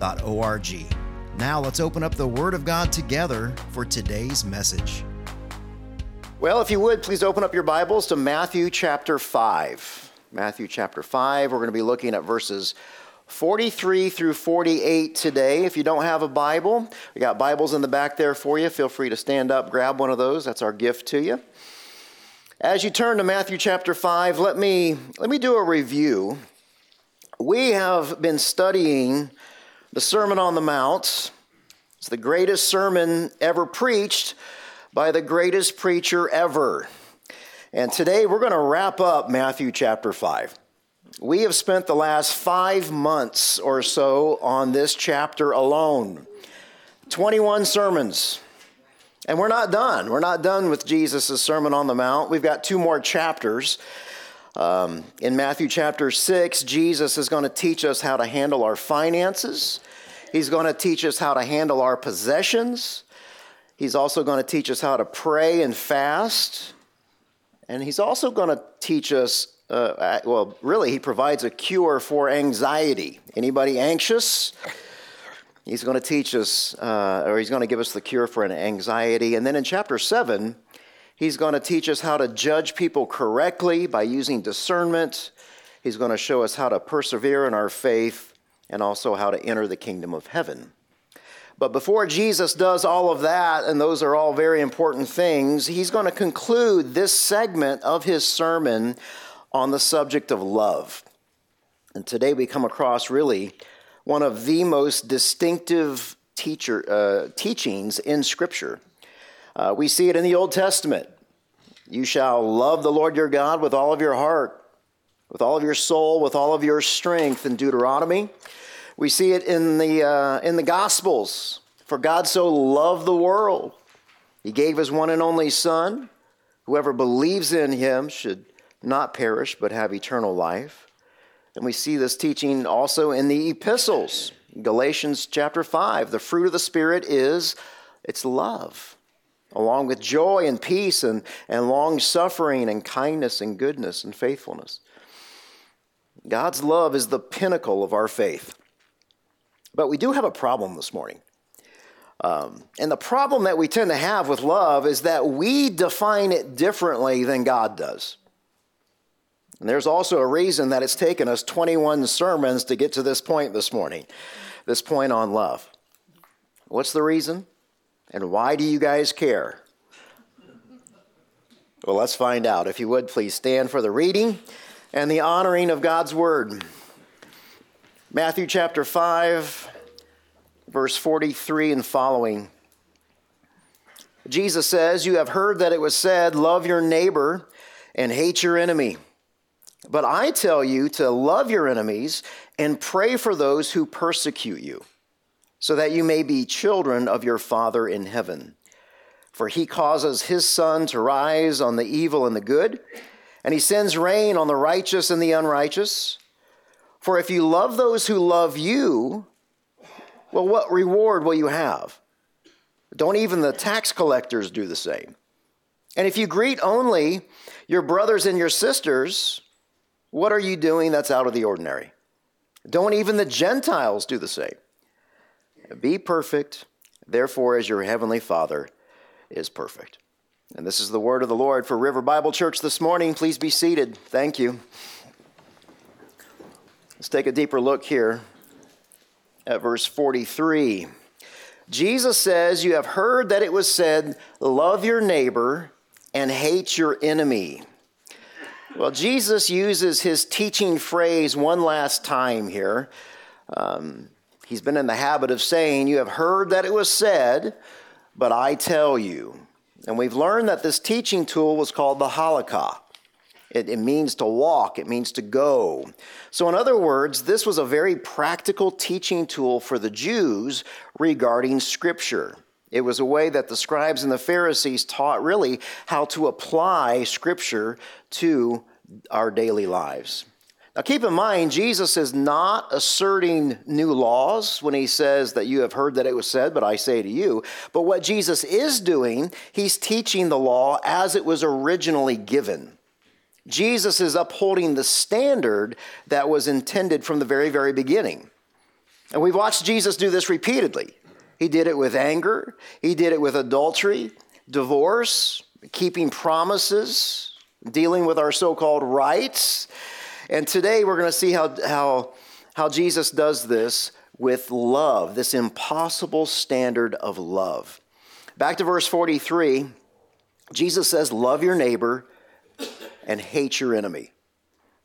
riverbible.org. Now let's open up the Word of God together for today's message. Well, if you would, please open up your Bibles to Matthew chapter 5. Matthew chapter 5, we're going to be looking at verses 43 through 48 today. If you don't have a Bible, we got Bibles in the back there for you. Feel free to stand up, grab one of those. That's our gift to you. As you turn to Matthew chapter 5, let me, let me do a review. We have been studying the Sermon on the Mount. is the greatest sermon ever preached by the greatest preacher ever. And today we're going to wrap up Matthew chapter 5. We have spent the last five months or so on this chapter alone 21 sermons. And we're not done. We're not done with Jesus' Sermon on the Mount. We've got two more chapters. Um, in Matthew chapter 6, Jesus is going to teach us how to handle our finances. He's going to teach us how to handle our possessions. He's also going to teach us how to pray and fast. And he's also going to teach us, uh, well, really, he provides a cure for anxiety. Anybody anxious? He's going to teach us, uh, or he's going to give us the cure for an anxiety. And then in chapter 7, he's going to teach us how to judge people correctly by using discernment. He's going to show us how to persevere in our faith and also how to enter the kingdom of heaven. But before Jesus does all of that, and those are all very important things, he's going to conclude this segment of his sermon on the subject of love. And today we come across really one of the most distinctive teacher, uh, teachings in Scripture. Uh, we see it in the Old Testament. You shall love the Lord your God with all of your heart, with all of your soul, with all of your strength in Deuteronomy. We see it in the, uh, in the Gospels. For God so loved the world, he gave his one and only Son. Whoever believes in him should not perish, but have eternal life. And we see this teaching also in the epistles. Galatians chapter 5, the fruit of the Spirit is it's love, along with joy and peace and, and long suffering and kindness and goodness and faithfulness. God's love is the pinnacle of our faith. But we do have a problem this morning. Um, and the problem that we tend to have with love is that we define it differently than God does. And there's also a reason that it's taken us 21 sermons to get to this point this morning, this point on love. What's the reason? And why do you guys care? Well, let's find out. If you would, please stand for the reading and the honoring of God's word. Matthew chapter 5, verse 43 and following. Jesus says, You have heard that it was said, Love your neighbor and hate your enemy. But I tell you to love your enemies and pray for those who persecute you, so that you may be children of your Father in heaven. For he causes his sun to rise on the evil and the good, and he sends rain on the righteous and the unrighteous. For if you love those who love you, well, what reward will you have? Don't even the tax collectors do the same? And if you greet only your brothers and your sisters, what are you doing that's out of the ordinary? Don't even the Gentiles do the same? Be perfect, therefore, as your heavenly Father is perfect. And this is the word of the Lord for River Bible Church this morning. Please be seated. Thank you. Let's take a deeper look here at verse 43. Jesus says, You have heard that it was said, Love your neighbor and hate your enemy. Well, Jesus uses his teaching phrase one last time here. Um, he's been in the habit of saying, You have heard that it was said, but I tell you. And we've learned that this teaching tool was called the halakha. It, it, means to walk, it means to go. So, in other words, this was a very practical teaching tool for the Jews regarding Scripture. It was a way that the scribes and the Pharisees taught really how to apply Scripture to our daily lives. Now, keep in mind, Jesus is not asserting new laws when he says that you have heard that it was said, but I say to you. But what Jesus is doing, he's teaching the law as it was originally given. Jesus is upholding the standard that was intended from the very, very beginning. And we've watched Jesus do this repeatedly. He did it with anger, he did it with adultery, divorce, keeping promises, dealing with our so called rights. And today we're going to see how, how, how Jesus does this with love, this impossible standard of love. Back to verse 43, Jesus says, Love your neighbor and hate your enemy.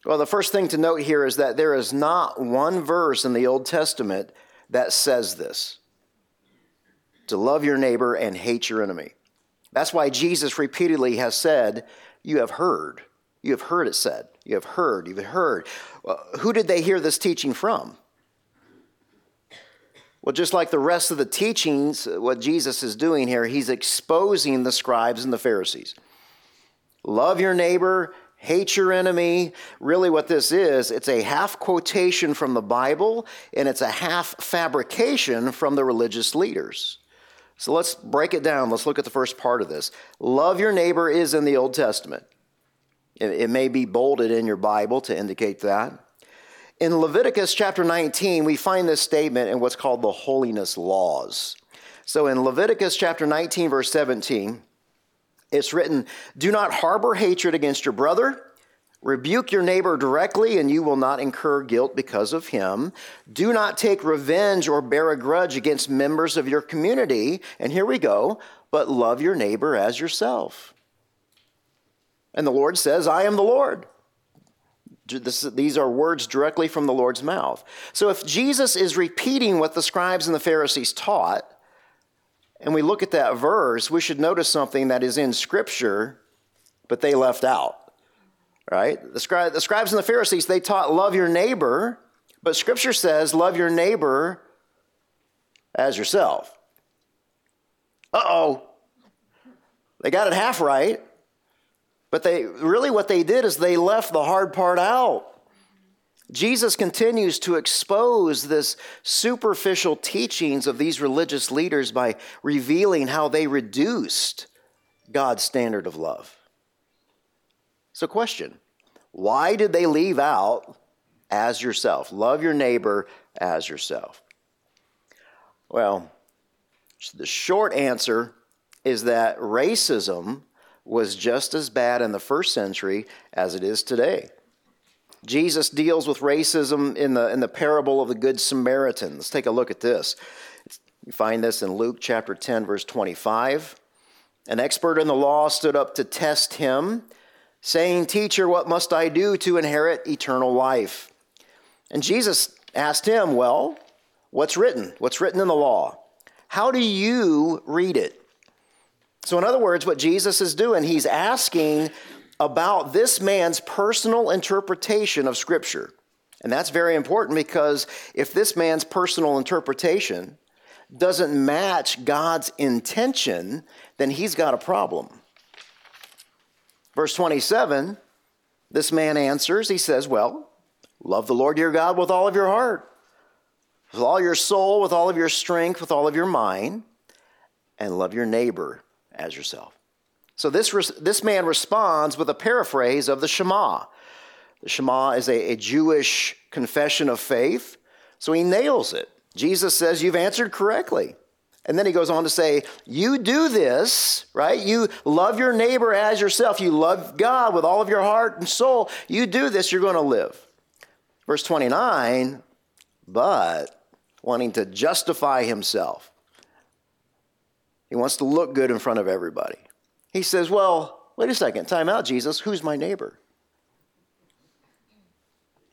Well, the first thing to note here is that there is not one verse in the Old Testament that says this to love your neighbor and hate your enemy. That's why Jesus repeatedly has said, You have heard. You have heard it said. You have heard. You've heard. Well, who did they hear this teaching from? Well, just like the rest of the teachings, uh, what Jesus is doing here, he's exposing the scribes and the Pharisees. Love your neighbor, hate your enemy. Really, what this is, it's a half quotation from the Bible and it's a half fabrication from the religious leaders. So let's break it down. Let's look at the first part of this. Love your neighbor is in the Old Testament. It, may be bolded in your Bible to indicate that. In Leviticus chapter 19, we find this statement in what's called the holiness laws. So in Leviticus chapter 19, verse 17, it's written, Do not harbor hatred against your brother. Rebuke your neighbor directly, and you will not incur guilt because of him. Do not take revenge or bear a grudge against members of your community. And here we go, but love your neighbor as yourself. And the Lord says, I am the Lord. This, these are words directly from the Lord's mouth. So if Jesus is repeating what the scribes and the Pharisees taught, and we look at that verse, we should notice something that is in Scripture, but they left out. Right? The, scri- the scribes and the Pharisees, they taught love your neighbor, but Scripture says love your neighbor as yourself. Uh oh. They got it half right. But they really what they did is they left the hard part out. Jesus continues to expose this superficial teachings of these religious leaders by revealing how they reduced God's standard of love. So, question why did they leave out as yourself? Love your neighbor as yourself. Well, the short answer is that racism was just as bad in the first century as it is today. Jesus deals with racism in the, in the parable of the Good Samaritan. Let's take a look at this. You find this in Luke chapter 10, verse 25. An expert in the law stood up to test him, saying, Teacher, what must I do to inherit eternal life? And Jesus asked him, Well, what's written? What's written in the law? How do you read it? So, in other words, what Jesus is doing, he's asking about this man's personal interpretation of Scripture. And that's very important because if this man's personal interpretation doesn't match God's intention, then he's got a problem. Verse 27, this man answers, he says, Well, love the Lord your God with all of your heart, with all your soul, with all of your strength, with all of your mind, and love your neighbor as yourself. So this, this man responds with a paraphrase of the Shema. The Shema is a, a Jewish confession of faith, so he nails it. Jesus says, You've answered correctly. And then he goes on to say, You do this, right? You love your neighbor as yourself. You love God with all of your heart and soul. You do this, you're going to live. Verse 29, but wanting to justify himself. He wants to look good in front of everybody. He says, Well, wait a second, time out, Jesus. Who's my neighbor?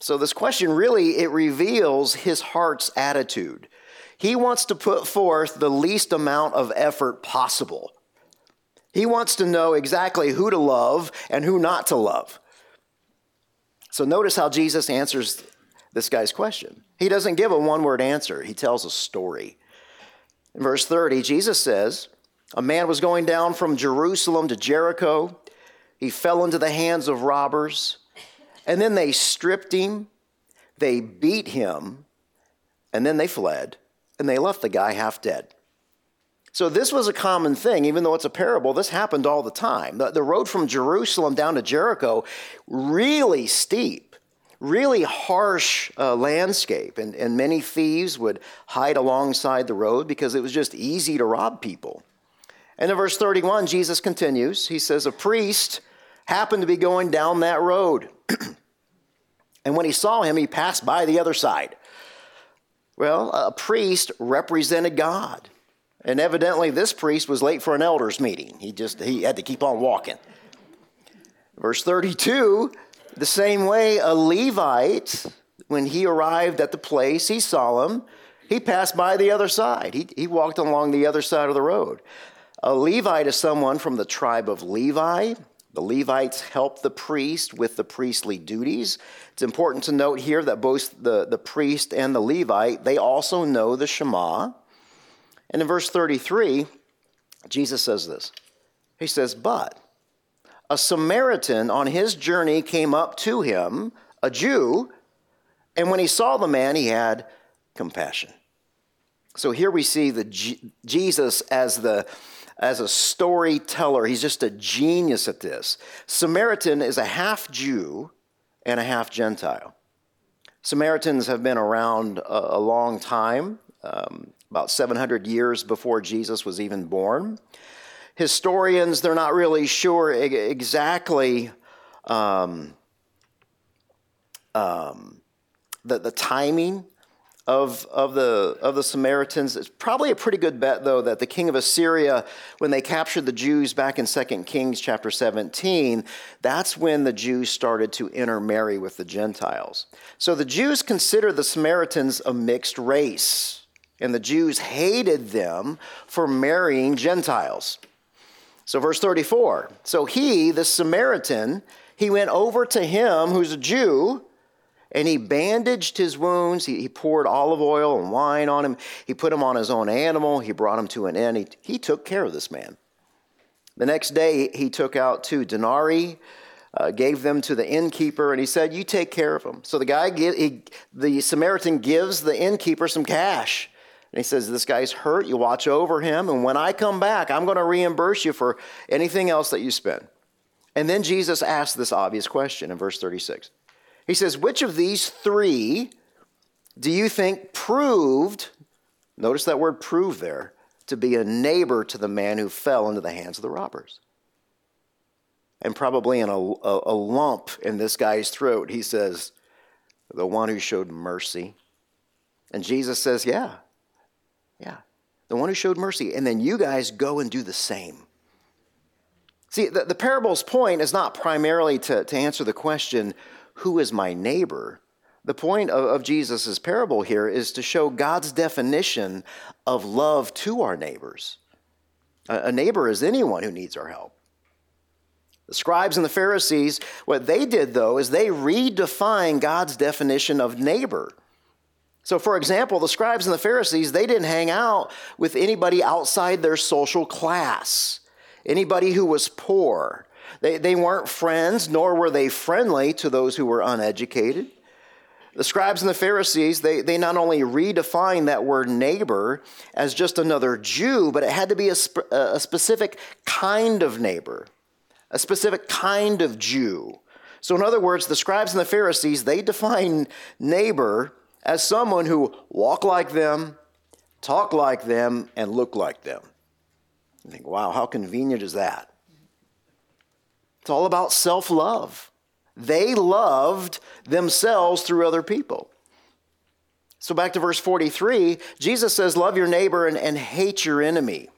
So this question really it reveals his heart's attitude. He wants to put forth the least amount of effort possible. He wants to know exactly who to love and who not to love. So notice how Jesus answers this guy's question. He doesn't give a one word answer, he tells a story. In verse 30, Jesus says, A man was going down from Jerusalem to Jericho. He fell into the hands of robbers, and then they stripped him, they beat him, and then they fled, and they left the guy half dead. So, this was a common thing, even though it's a parable, this happened all the time. The, the road from Jerusalem down to Jericho, really steep, really harsh uh, landscape, and, and many thieves would hide alongside the road because it was just easy to rob people. And in verse 31, Jesus continues. He says, A priest happened to be going down that road. and when he saw him, he passed by the other side. Well, a priest represented God. And evidently, this priest was late for an elders meeting. He just he had to keep on walking. Verse 32 the same way, a Levite, when he arrived at the place, he saw him. He passed by the other side. He, he walked along the other side of the road. A Levite is someone from the tribe of Levi. The Levites help the priest with the priestly duties. It's important to note here that both the, the priest and the Levite, they also know the Shema. And in verse 33, Jesus says this He says, But a Samaritan on his journey came up to him, a Jew, and when he saw the man, he had compassion. So here we see the G- Jesus as the as a storyteller. He's just a genius at this. Samaritan is a half Jew and a half Gentile. Samaritans have been around a, a long time. Um, about 700 years before Jesus was even born. Historians, they're not really sure exactly um, um, the, the timing of, of, the, of the Samaritans. It's probably a pretty good bet, though, that the king of Assyria, when they captured the Jews back in 2 Kings chapter 17, that's when the Jews started to intermarry with the Gentiles. So the Jews consider the Samaritans a mixed race and the Jews hated them for marrying Gentiles. So, verse 34 So he, the Samaritan, he went over to him who's a Jew, and he bandaged his wounds. He, he, poured olive oil and wine on him. He put him on his own animal. He brought him to an inn. He, he took care of this man. The next day, he took out two denarii. Uh, gave them to the innkeeper, and he said, "You take care of them." So the guy, he, the Samaritan, gives the innkeeper some cash, and he says, This guy's hurt. You watch over him. And when I come back, I'm going to reimburse you for anything else that you spend. And then Jesus asks this obvious question in verse 36. He says, Which of these three do you think proved, notice that word prove there, to be a neighbor to the man who fell into the hands of the robbers? And probably in a, a, a lump in this guy's throat, he says, The one who showed mercy. And Jesus says, Yeah, yeah, the one who showed mercy. And then you guys go and do the same. See, the, the parable's point is not primarily to, to answer the question, who is my neighbor? The point of, of Jesus' parable here is to show God's definition of love to our neighbors. A, a neighbor is anyone who needs our help. The scribes and the Pharisees, what they did though, is they redefined God's definition of neighbor. So, for example, the scribes and the Pharisees, they didn't hang out with anybody outside their social class, anybody who was poor. They, they weren't friends, nor were they friendly to those who were uneducated. The scribes and the Pharisees, they, they not only redefined that word neighbor as just another Jew, but it had to be a, sp- a specific kind of neighbor, a specific kind of Jew. So, in other words, the scribes and the Pharisees, they define neighbor as someone who walk like them, talk like them, and look like them. You think, wow, how convenient is that? It's all about self love. They loved themselves through other people. So back to verse 43, Jesus says, Love your neighbor and, and hate your enemy.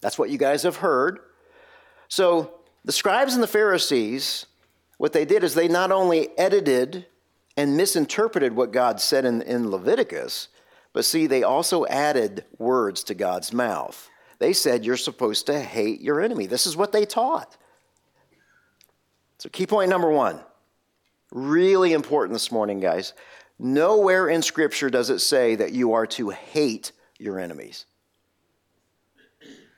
That's what you guys have heard. So the scribes and the Pharisees, what they did is they not only edited and misinterpreted what God said in, in Leviticus. But see, they also added words to God's mouth. They said, You're supposed to hate your enemy. This is what they taught. So, key point number one Really important this morning, guys. Nowhere in Scripture does it say that you are to hate your enemies.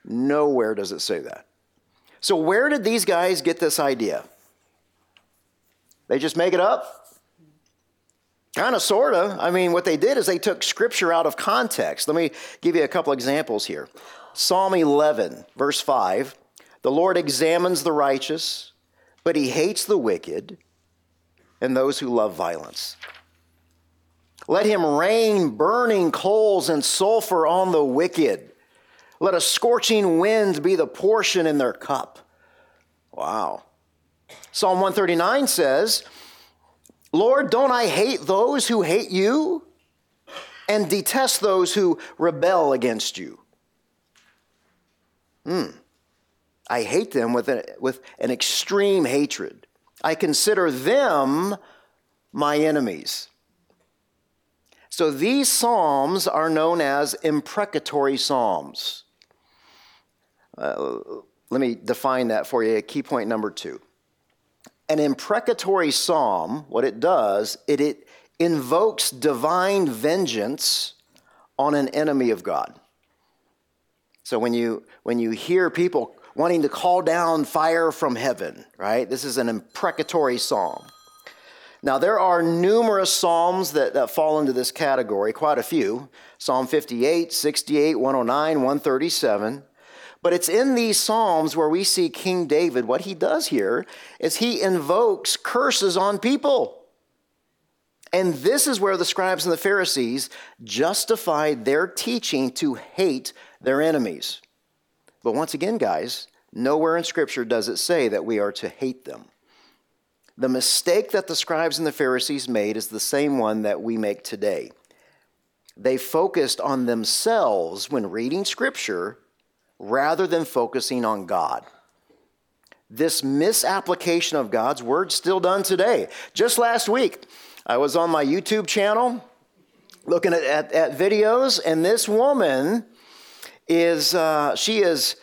Nowhere does it say that. So, where did these guys get this idea? They just make it up? Kind of, sort of. I mean, what they did is they took Scripture out of context. Let me give you a couple examples here. Psalm 11, verse 5 The Lord examines the righteous, but he hates the wicked and those who love violence. Let him rain burning coals and sulfur on the wicked. Let a scorching wind be the portion in their cup. Wow. Psalm 139 says, Lord, don't I hate those who hate you and detest those who rebel against you? Hmm. I hate them with, a, with an extreme hatred. I consider them my enemies. So these psalms are known as imprecatory psalms. Uh, let me define that for you. Key point number two. An imprecatory psalm, what it does, it, it invokes divine vengeance on an enemy of God. So when you when you hear people wanting to call down fire from heaven, right? This is an imprecatory psalm. Now, there are numerous psalms that, that fall into this category, quite a few Psalm 58, 68, 109, 137. But it's in these Psalms where we see King David, what he does here is he invokes curses on people. And this is where the scribes and the Pharisees justified their teaching to hate their enemies. But once again, guys, nowhere in Scripture does it say that we are to hate them. The mistake that the scribes and the Pharisees made is the same one that we make today. They focused on themselves when reading Scripture rather than focusing on God. This misapplication of God's word still done today. Just last week, I was on my YouTube channel looking at, at, at videos, and this woman is uh, she is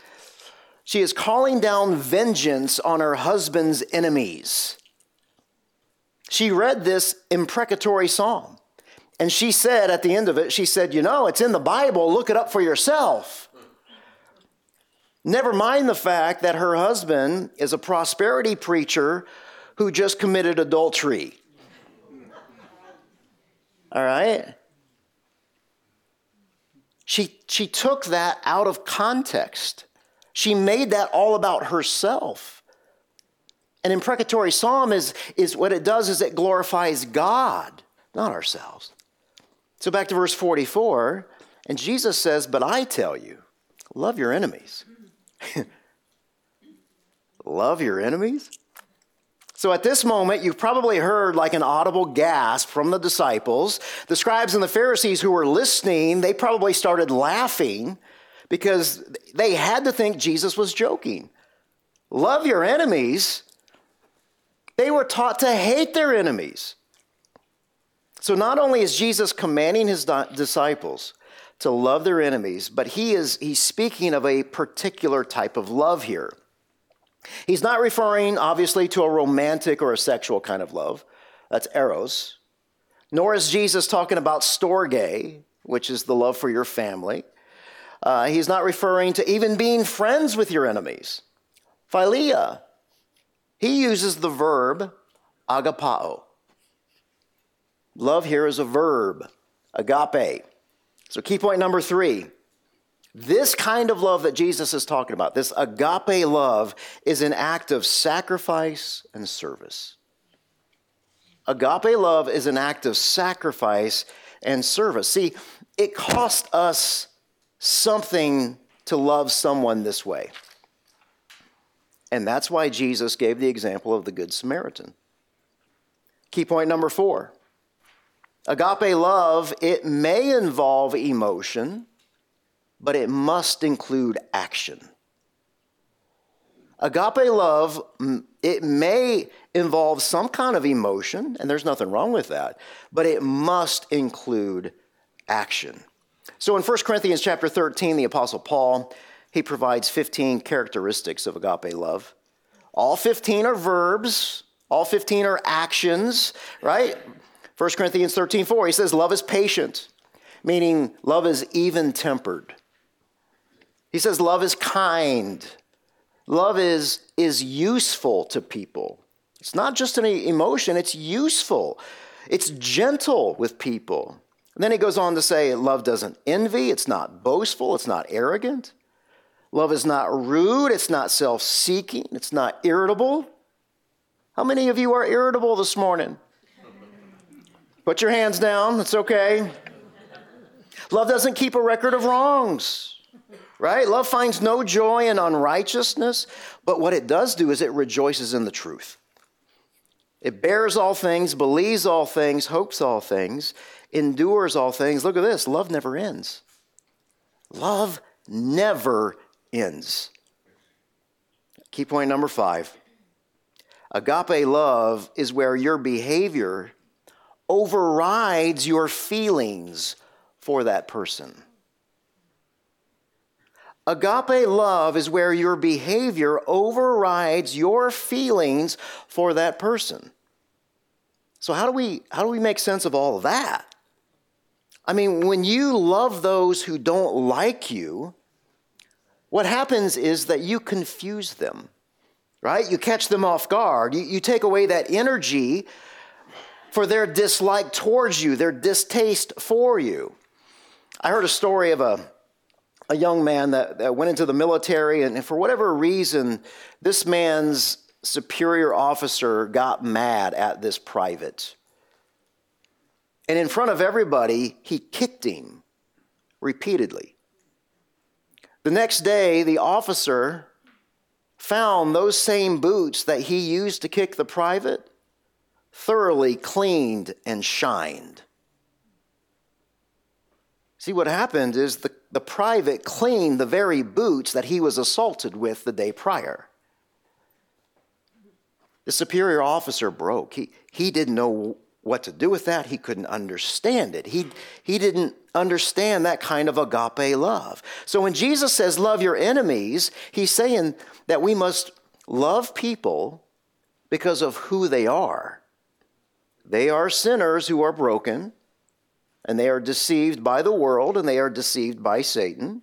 she is calling down vengeance on her husband's enemies. She read this imprecatory psalm, and she said at the end of it, she said, "You know, it's in the Bible. Look it up for yourself." Never mind the fact that her husband is a prosperity preacher who just committed adultery. All right? She, she took that out of context. She made that all about herself. An imprecatory psalm is, is what it does is it glorifies God, not ourselves. So back to verse 44, and Jesus says, But I tell you, love your enemies. Love your enemies? So at this moment, you've probably heard like an audible gasp from the disciples. The scribes and the Pharisees who were listening, they probably started laughing because they had to think Jesus was joking. Love your enemies. They were taught to hate their enemies. So not only is Jesus commanding his disciples to love their enemies, but he is he's speaking of a particular type of love here. He's not referring obviously to a romantic or a sexual kind of love. That's eros. Nor is Jesus talking about storge, which is the love for your family. Uh, he's not referring to even being friends with your enemies. Philia. He uses the verb agapao. Love here is a verb, agape. So, key point number three this kind of love that Jesus is talking about, this agape love, is an act of sacrifice and service. Agape love is an act of sacrifice and service. See, it costs us something to love someone this way. And that's why Jesus gave the example of the Good Samaritan. Key point number four Agape love, it may involve emotion, but it must include action. Agape love, it may involve some kind of emotion, and there's nothing wrong with that, but it must include action. So in 1 Corinthians chapter 13, the Apostle Paul, he provides 15 characteristics of agape love. All 15 are verbs, All 15 are actions, right? 1 Corinthians 13 4, he says, Love is patient, meaning love is even tempered. He says, Love is kind. Love is, is useful to people. It's not just an emotion, it's useful. It's gentle with people. And then he goes on to say, Love doesn't envy, it's not boastful, it's not arrogant. Love is not rude, it's not self seeking, it's not irritable. How many of you are irritable this morning? Put your hands down, it's okay. Love doesn't keep a record of wrongs, right? Love finds no joy in unrighteousness, but what it does do is it rejoices in the truth. It bears all things, believes all things, hopes all things, endures all things. Look at this love never ends. Love never ends. Key point number five agape love is where your behavior overrides your feelings for that person. Agape love is where your behavior overrides your feelings for that person. So how do we how do we make sense of all of that? I mean, when you love those who don't like you, what happens is that you confuse them, right? You catch them off guard. You, you take away that energy for their dislike towards you, their distaste for you. I heard a story of a, a young man that, that went into the military, and for whatever reason, this man's superior officer got mad at this private. And in front of everybody, he kicked him repeatedly. The next day, the officer found those same boots that he used to kick the private thoroughly cleaned and shined. See, what happened is the, the private cleaned the very boots that he was assaulted with the day prior. The superior officer broke. He, he didn't know what to do with that. He couldn't understand it. He, he didn't understand that kind of agape love. So when Jesus says, Love your enemies, he's saying that we must love people because of who they are. They are sinners who are broken, and they are deceived by the world, and they are deceived by Satan.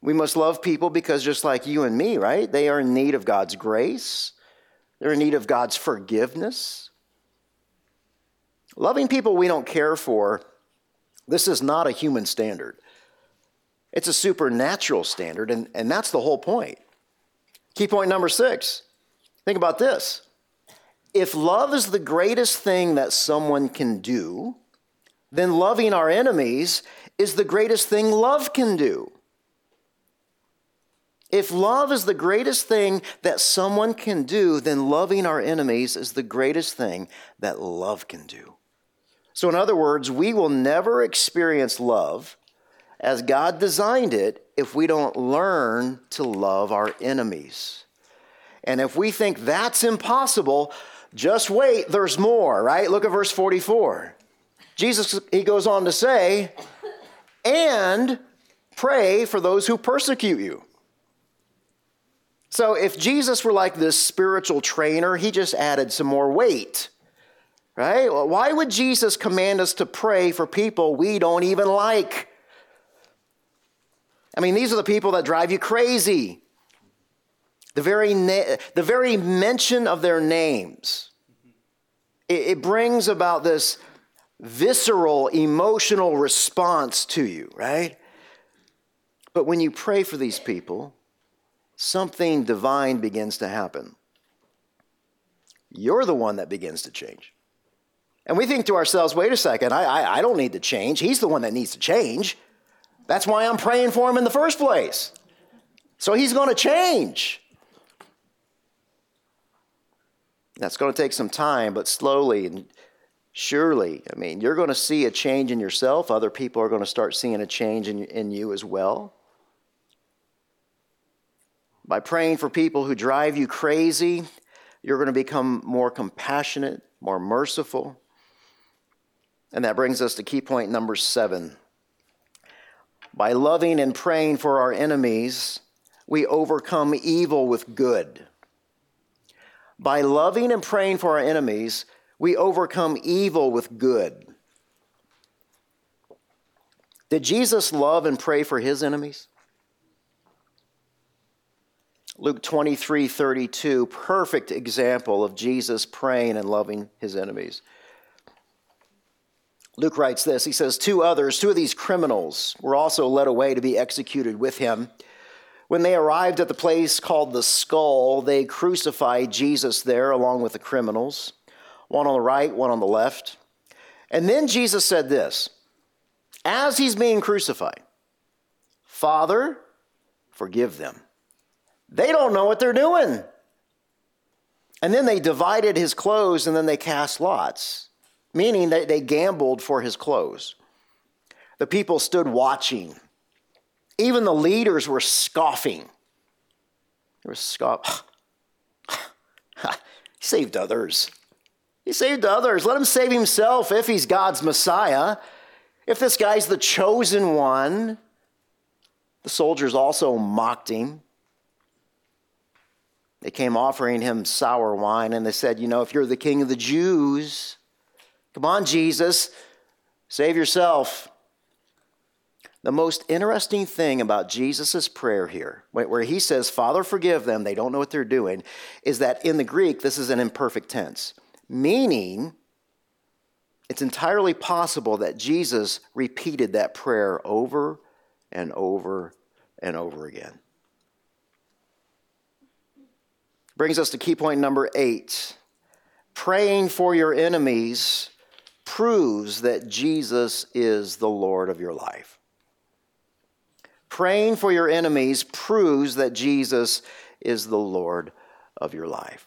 We must love people because just like you and me, right? They are in need of God's grace. They're in need of God's forgiveness. Loving people we don't care for, this is not a human standard. It's a supernatural standard, and, and that's the whole point. Key point number six think about this. If love is the greatest thing that someone can do, then loving our enemies is the greatest thing love can do. If love is the greatest thing that someone can do, then loving our enemies is the greatest thing that love can do. So, in other words, we will never experience love as God designed it if we don't learn to love our enemies. And if we think that's impossible, just wait, there's more, right? Look at verse 44. Jesus, he goes on to say, and pray for those who persecute you. So if Jesus were like this spiritual trainer, he just added some more weight right? Why would Jesus command us to pray for people we don't even like? I mean, these are the people that drive you crazy. The very, na- the very mention of their names, it, it brings about this visceral, emotional response to you, right? But when you pray for these people, something divine begins to happen. You're the one that begins to change. And we think to ourselves, wait a second, I, I, I don't need to change. He's the one that needs to change. That's why I'm praying for him in the first place. So he's going to change. That's going to take some time, but slowly and surely, I mean, you're going to see a change in yourself. Other people are going to start seeing a change in, in you as well. By praying for people who drive you crazy, you're going to become more compassionate, more merciful. And that brings us to key point number seven. By loving and praying for our enemies, we overcome evil with good. By loving and praying for our enemies, we overcome evil with good. Did Jesus love and pray for his enemies? Luke 23 32, perfect example of Jesus praying and loving his enemies. Luke writes this He says, Two others, two of these criminals, were also led away to be executed with him. When they arrived at the place called the skull, they crucified Jesus there along with the criminals, one on the right, one on the left. And then Jesus said this as he's being crucified Father, forgive them they don't know what they're doing. And then they divided his clothes and then they cast lots, meaning that they gambled for his clothes. The people stood watching. Even the leaders were scoffing. They were scoffing. he saved others. He saved others. Let him save himself if he's God's Messiah. If this guy's the chosen one, the soldiers also mocked him. They came offering him sour wine, and they said, You know, if you're the king of the Jews, come on, Jesus, save yourself. The most interesting thing about Jesus' prayer here, where he says, Father, forgive them, they don't know what they're doing, is that in the Greek, this is an imperfect tense, meaning it's entirely possible that Jesus repeated that prayer over and over and over again. Brings us to key point number eight. Praying for your enemies proves that Jesus is the Lord of your life. Praying for your enemies proves that Jesus is the Lord of your life.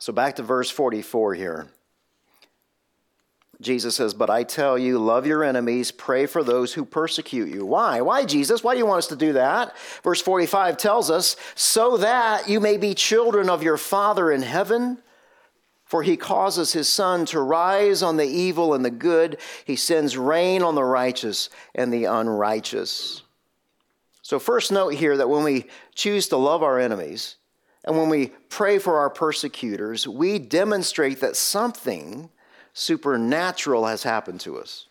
So back to verse 44 here. Jesus says, But I tell you, love your enemies, pray for those who persecute you. Why? Why, Jesus? Why do you want us to do that? Verse 45 tells us, So that you may be children of your Father in heaven. For he causes his sun to rise on the evil and the good, he sends rain on the righteous and the unrighteous. So, first note here that when we choose to love our enemies and when we pray for our persecutors, we demonstrate that something supernatural has happened to us.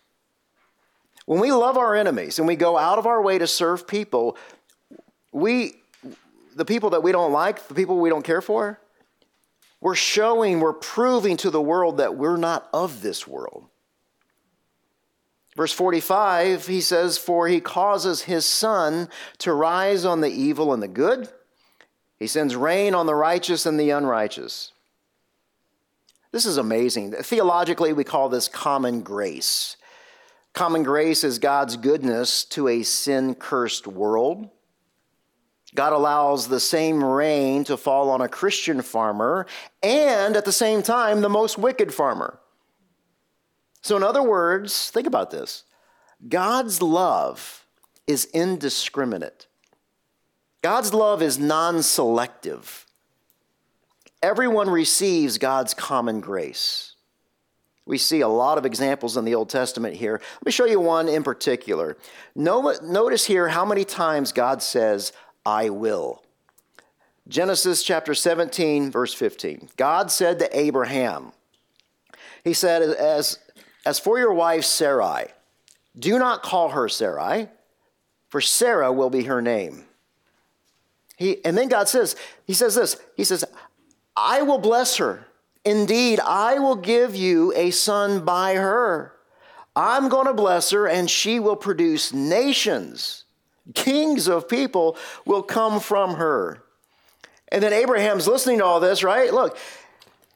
When we love our enemies and we go out of our way to serve people, we, the people that we don't like, the people we don't care for, we're showing, we're proving to the world that we're not of this world. Verse 45, he says, For he causes his sun to rise on the evil and the good. He sends rain on the righteous and the unrighteous. This is amazing. Theologically, we call this common grace. Common grace is God's goodness to a sin cursed world. God allows the same rain to fall on a Christian farmer and at the same time, the most wicked farmer. So, in other words, think about this God's love is indiscriminate, God's love is non selective everyone receives God's common grace. We see a lot of examples in the Old Testament here. Let me show you one in particular. Notice here how many times God says, I will. Genesis chapter 17, verse 15. God said to Abraham, He said, As, as for your wife Sarai, do not call her Sarai, for Sarah will be her name. He, and then God says, He says this, He says, I will bless her. Indeed, I will give you a son by her. I'm going to bless her, and she will produce nations. Kings of people will come from her. And then Abraham's listening to all this, right? Look,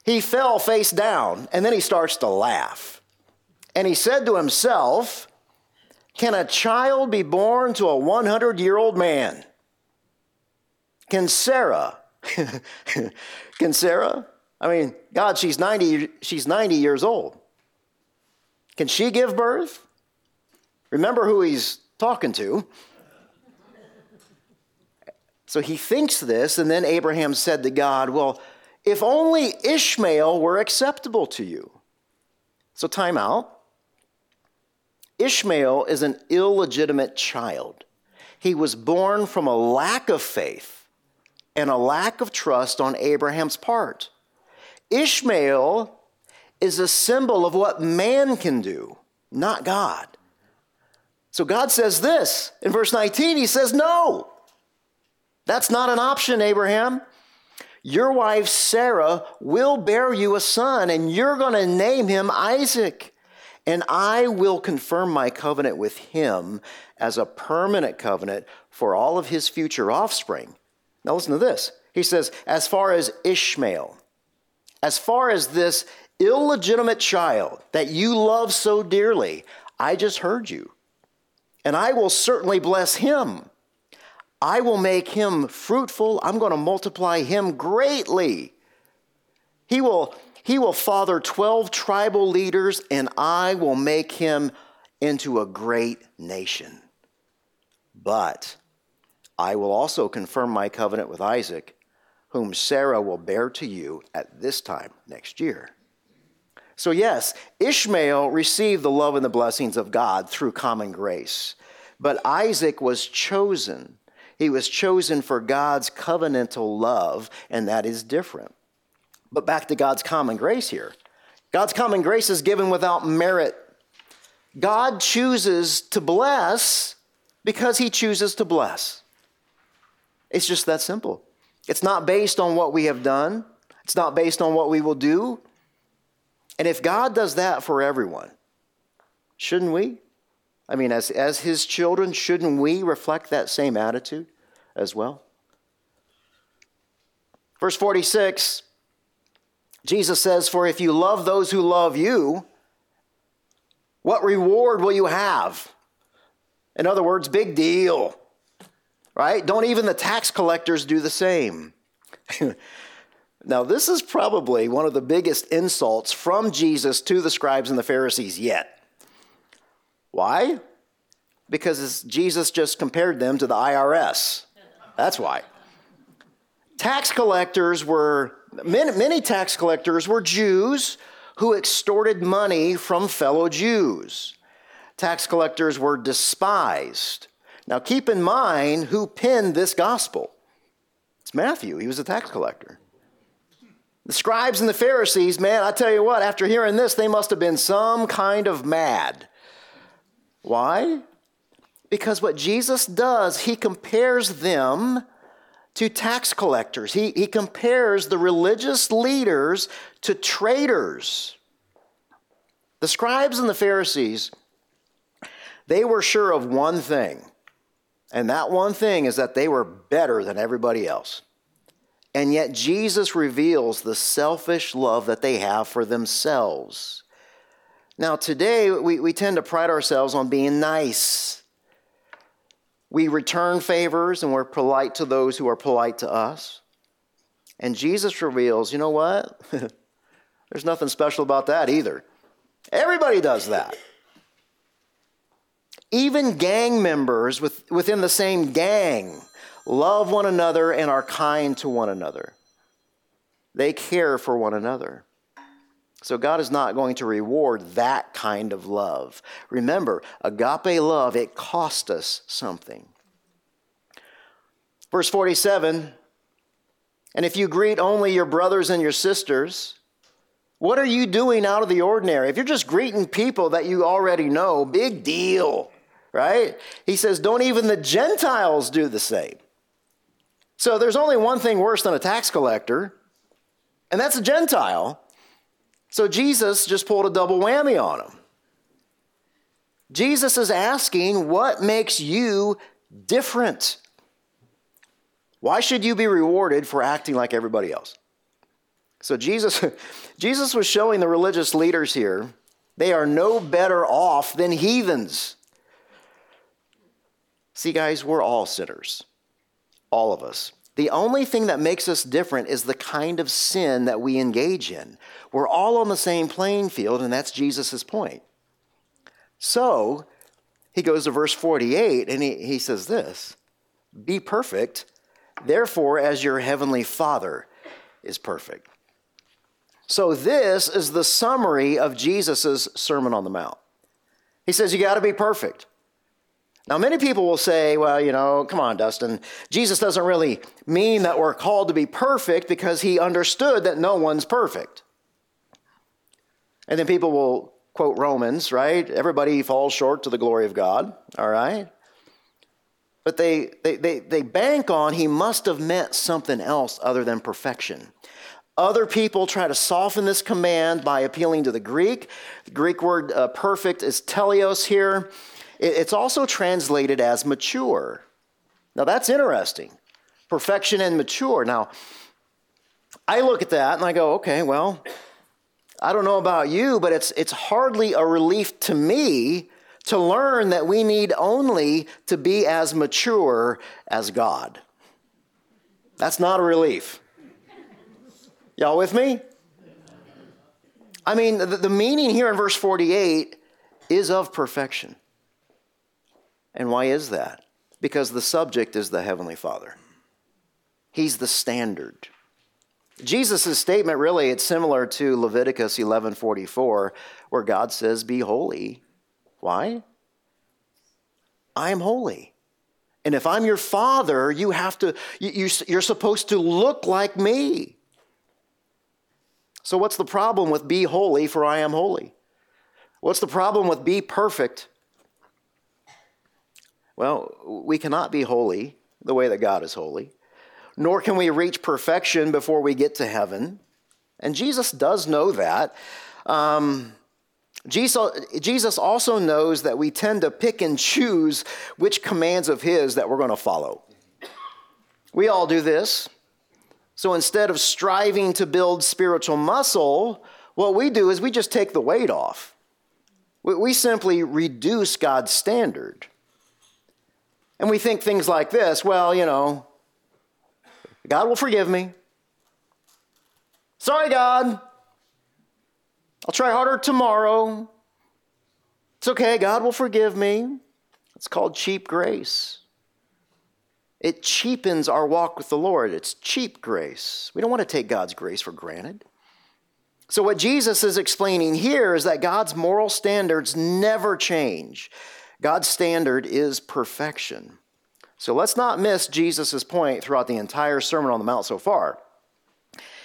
he fell face down, and then he starts to laugh. And he said to himself, Can a child be born to a 100 year old man? Can Sarah, Can Sarah? I mean, God, she's 90, she's 90 years old. Can she give birth? Remember who he's talking to. So he thinks this, and then Abraham said to God, Well, if only Ishmael were acceptable to you. So, time out. Ishmael is an illegitimate child. He was born from a lack of faith and a lack of trust on Abraham's part. Ishmael is a symbol of what man can do, not God. So God says this in verse 19, He says, No, that's not an option, Abraham. Your wife Sarah will bear you a son, and you're going to name him Isaac. And I will confirm my covenant with him as a permanent covenant for all of his future offspring. Now, listen to this. He says, as far as Ishmael, as far as this illegitimate child that you love so dearly, I just heard you. And I will certainly bless him. I will make him fruitful. I'm going to multiply him greatly. He will, he will father 12 tribal leaders, and I will make him into a great nation. But I will also confirm my covenant with Isaac, whom Sarah will bear to you at this time next year. So, yes, Ishmael received the love and the blessings of God through common grace, but Isaac was chosen he was chosen for God's covenantal love, and that is different. But back to God's common grace here. God's common grace is given without merit. God chooses to bless because he chooses to bless. It's just that simple. It's not based on what we have done, it's not based on what we will do. And if God does that for everyone, shouldn't we? I mean, as, as his children, shouldn't we reflect that same attitude? as well. Verse 46, Jesus says, For if you love those who love you, what reward will you have? In other words, big deal, right? Don't even the tax collectors do the same. now, this is probably one of the biggest insults from Jesus to the scribes and the Pharisees yet. Why? Because Jesus just compared them to the IRS. That's why. Tax collectors were, many, many tax collectors were Jews who extorted money from fellow Jews. Tax collectors were despised. Now keep in mind who penned this gospel. It's Matthew, he was a tax collector. The scribes and the Pharisees, man, I tell you what, after hearing this, they must have been some kind of mad. Why? Because what Jesus does, he compares them to tax collectors. He, he compares the religious leaders to traitors. The scribes and the Pharisees, they were sure of one thing, and that one thing is that they were better than everybody else. And yet, Jesus reveals the selfish love that they have for themselves. Now, today, we, we tend to pride ourselves on being nice we return favors and we're polite to those who are polite to us. And Jesus reveals, you know what? There's nothing special about that either. Everybody does that. Even gang members with, within the same gang love one another and are kind to one another. They care for one another. So God is not going to reward that kind of love. Remember, agape love, it cost us something. Verse 47 And if you greet only your brothers and your sisters, what are you doing out of the ordinary? If you're just greeting people that you already know, big deal, right? He says, don't even the Gentiles do the same. So there's only one thing worse than a tax collector, and that's a Gentile. So Jesus just pulled a double whammy on him. Jesus is asking, What makes you different? Why should you be rewarded for acting like everybody else? So Jesus, Jesus was showing the religious leaders here they are no better off than heathens. See, guys, we're all sinners. All of us. The only thing that makes us different is the kind of sin that we engage in. We're all on the same playing field, and that's Jesus' point. So he goes to verse 48 and he, he says this Be perfect, therefore, as your heavenly Father is perfect. So, this is the summary of Jesus' Sermon on the Mount. He says, You got to be perfect. Now, many people will say, well, you know, come on, Dustin. Jesus doesn't really mean that we're called to be perfect because he understood that no one's perfect. And then people will quote Romans, right? Everybody falls short to the glory of God, all right? But they, they, they, they bank on he must have meant something else other than perfection. Other people try to soften this command by appealing to the Greek. The Greek word uh, perfect is teleios here. It's also translated as mature. Now that's interesting. Perfection and mature. Now, I look at that and I go, okay, well, I don't know about you, but it's, it's hardly a relief to me to learn that we need only to be as mature as God. That's not a relief. Y'all with me? I mean, the, the meaning here in verse 48 is of perfection. And why is that? Because the subject is the Heavenly Father. He's the standard. Jesus' statement really it's similar to Leviticus 11:44 where God says be holy. Why? I am holy. And if I'm your father, you have to you, you're supposed to look like me. So what's the problem with be holy for I am holy? What's the problem with be perfect well, we cannot be holy the way that God is holy, nor can we reach perfection before we get to heaven. And Jesus does know that. Um, Jesus, Jesus also knows that we tend to pick and choose which commands of His that we're going to follow. We all do this. So instead of striving to build spiritual muscle, what we do is we just take the weight off. We simply reduce God's standard. And we think things like this well, you know, God will forgive me. Sorry, God. I'll try harder tomorrow. It's okay, God will forgive me. It's called cheap grace. It cheapens our walk with the Lord. It's cheap grace. We don't want to take God's grace for granted. So, what Jesus is explaining here is that God's moral standards never change. God's standard is perfection. So let's not miss Jesus' point throughout the entire Sermon on the Mount so far.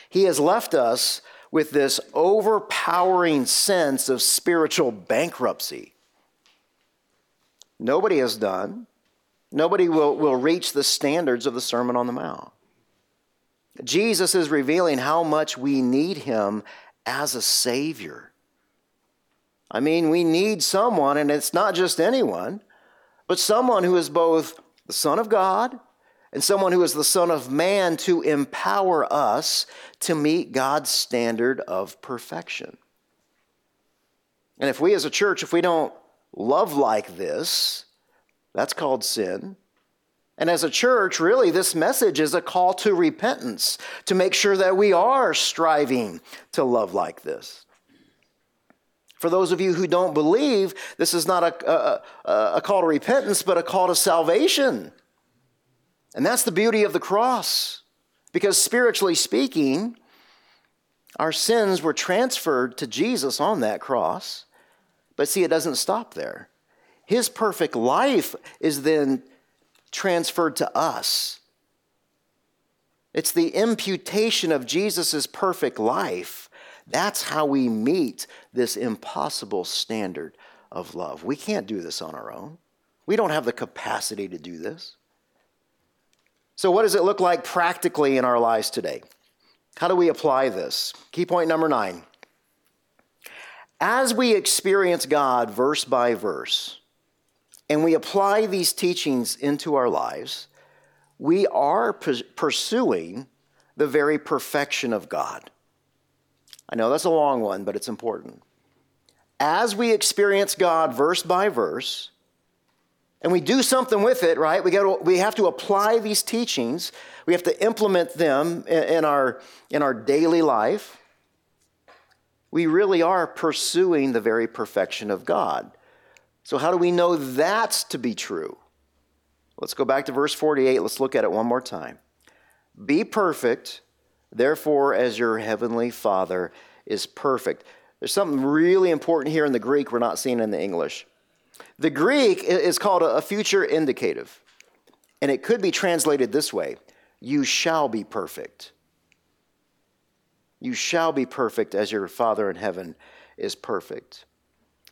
He has left us with this overpowering sense of spiritual bankruptcy. Nobody has done, nobody will, will reach the standards of the Sermon on the Mount. Jesus is revealing how much we need him as a Savior. I mean, we need someone, and it's not just anyone, but someone who is both the Son of God and someone who is the Son of Man to empower us to meet God's standard of perfection. And if we as a church, if we don't love like this, that's called sin. And as a church, really, this message is a call to repentance, to make sure that we are striving to love like this. For those of you who don't believe, this is not a, a, a, call to repentance, but a call to salvation. And that's the beauty of the cross. Because spiritually speaking, our sins were transferred to Jesus on that cross. But see, it doesn't stop there. His perfect life is then transferred to us. It's the imputation of Jesus' perfect life that's how we meet this impossible standard of love. We can't do this on our own. We don't have the capacity to do this. So, what does it look like practically in our lives today? How do we apply this? Key point number nine. As we experience God verse by verse, and we apply these teachings into our lives, we are pursuing the very perfection of God. I know that's a long one, but it's important. As we experience God verse by verse, and we do something with it, right? We, got to, we have to apply these teachings. We have to implement them in, in, our, in our daily life. We really are pursuing the very perfection of God. So, how do we know that's to be true? Let's go back to verse 48. Let's look at it one more time. Be perfect Therefore, as your heavenly Father is perfect. There's something really important here in the Greek we're not seeing in the English. The Greek is called a future indicative, and it could be translated this way You shall be perfect. You shall be perfect as your Father in heaven is perfect.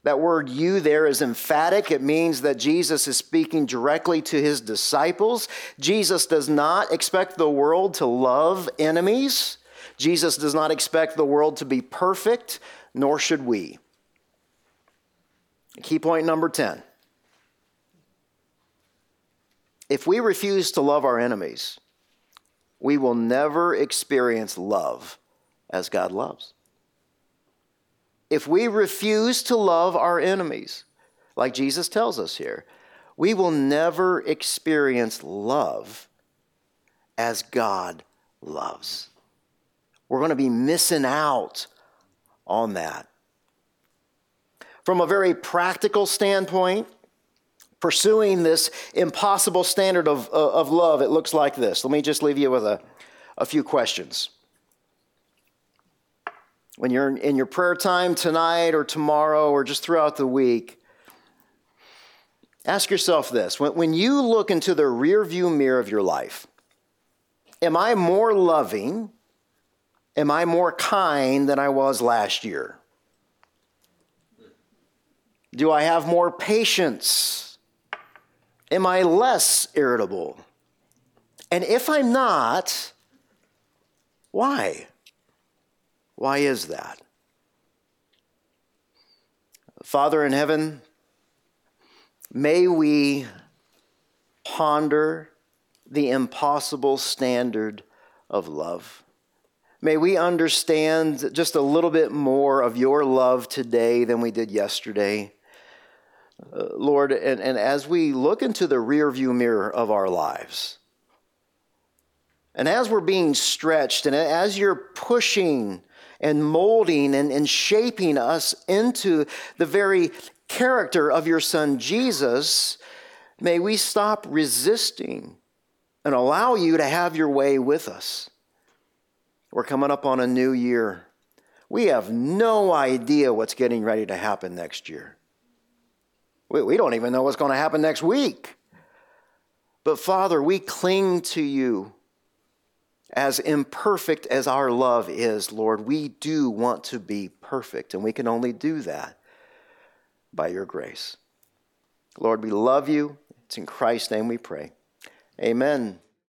That word you there is emphatic. It means that Jesus is speaking directly to his disciples. Jesus does not expect the world to love enemies. Jesus does not expect the world to be perfect, nor should we. Key point number 10. If we refuse to love our enemies, we will never experience love as God loves. If we refuse to love our enemies, like Jesus tells us here, we will never experience love as God loves. We're going to be missing out on that. From a very practical standpoint, pursuing this impossible standard of, of love, it looks like this. Let me just leave you with a, a few questions. When you're in your prayer time tonight or tomorrow or just throughout the week, ask yourself this when, when you look into the rearview mirror of your life, am I more loving? Am I more kind than I was last year? Do I have more patience? Am I less irritable? And if I'm not, why? Why is that? Father in heaven, may we ponder the impossible standard of love. May we understand just a little bit more of your love today than we did yesterday. Uh, Lord, and, and as we look into the rearview mirror of our lives, and as we're being stretched, and as you're pushing and molding and, and shaping us into the very character of your Son Jesus, may we stop resisting and allow you to have your way with us. We're coming up on a new year. We have no idea what's getting ready to happen next year. We, we don't even know what's going to happen next week. But Father, we cling to you. As imperfect as our love is, Lord, we do want to be perfect, and we can only do that by your grace. Lord, we love you. It's in Christ's name we pray. Amen.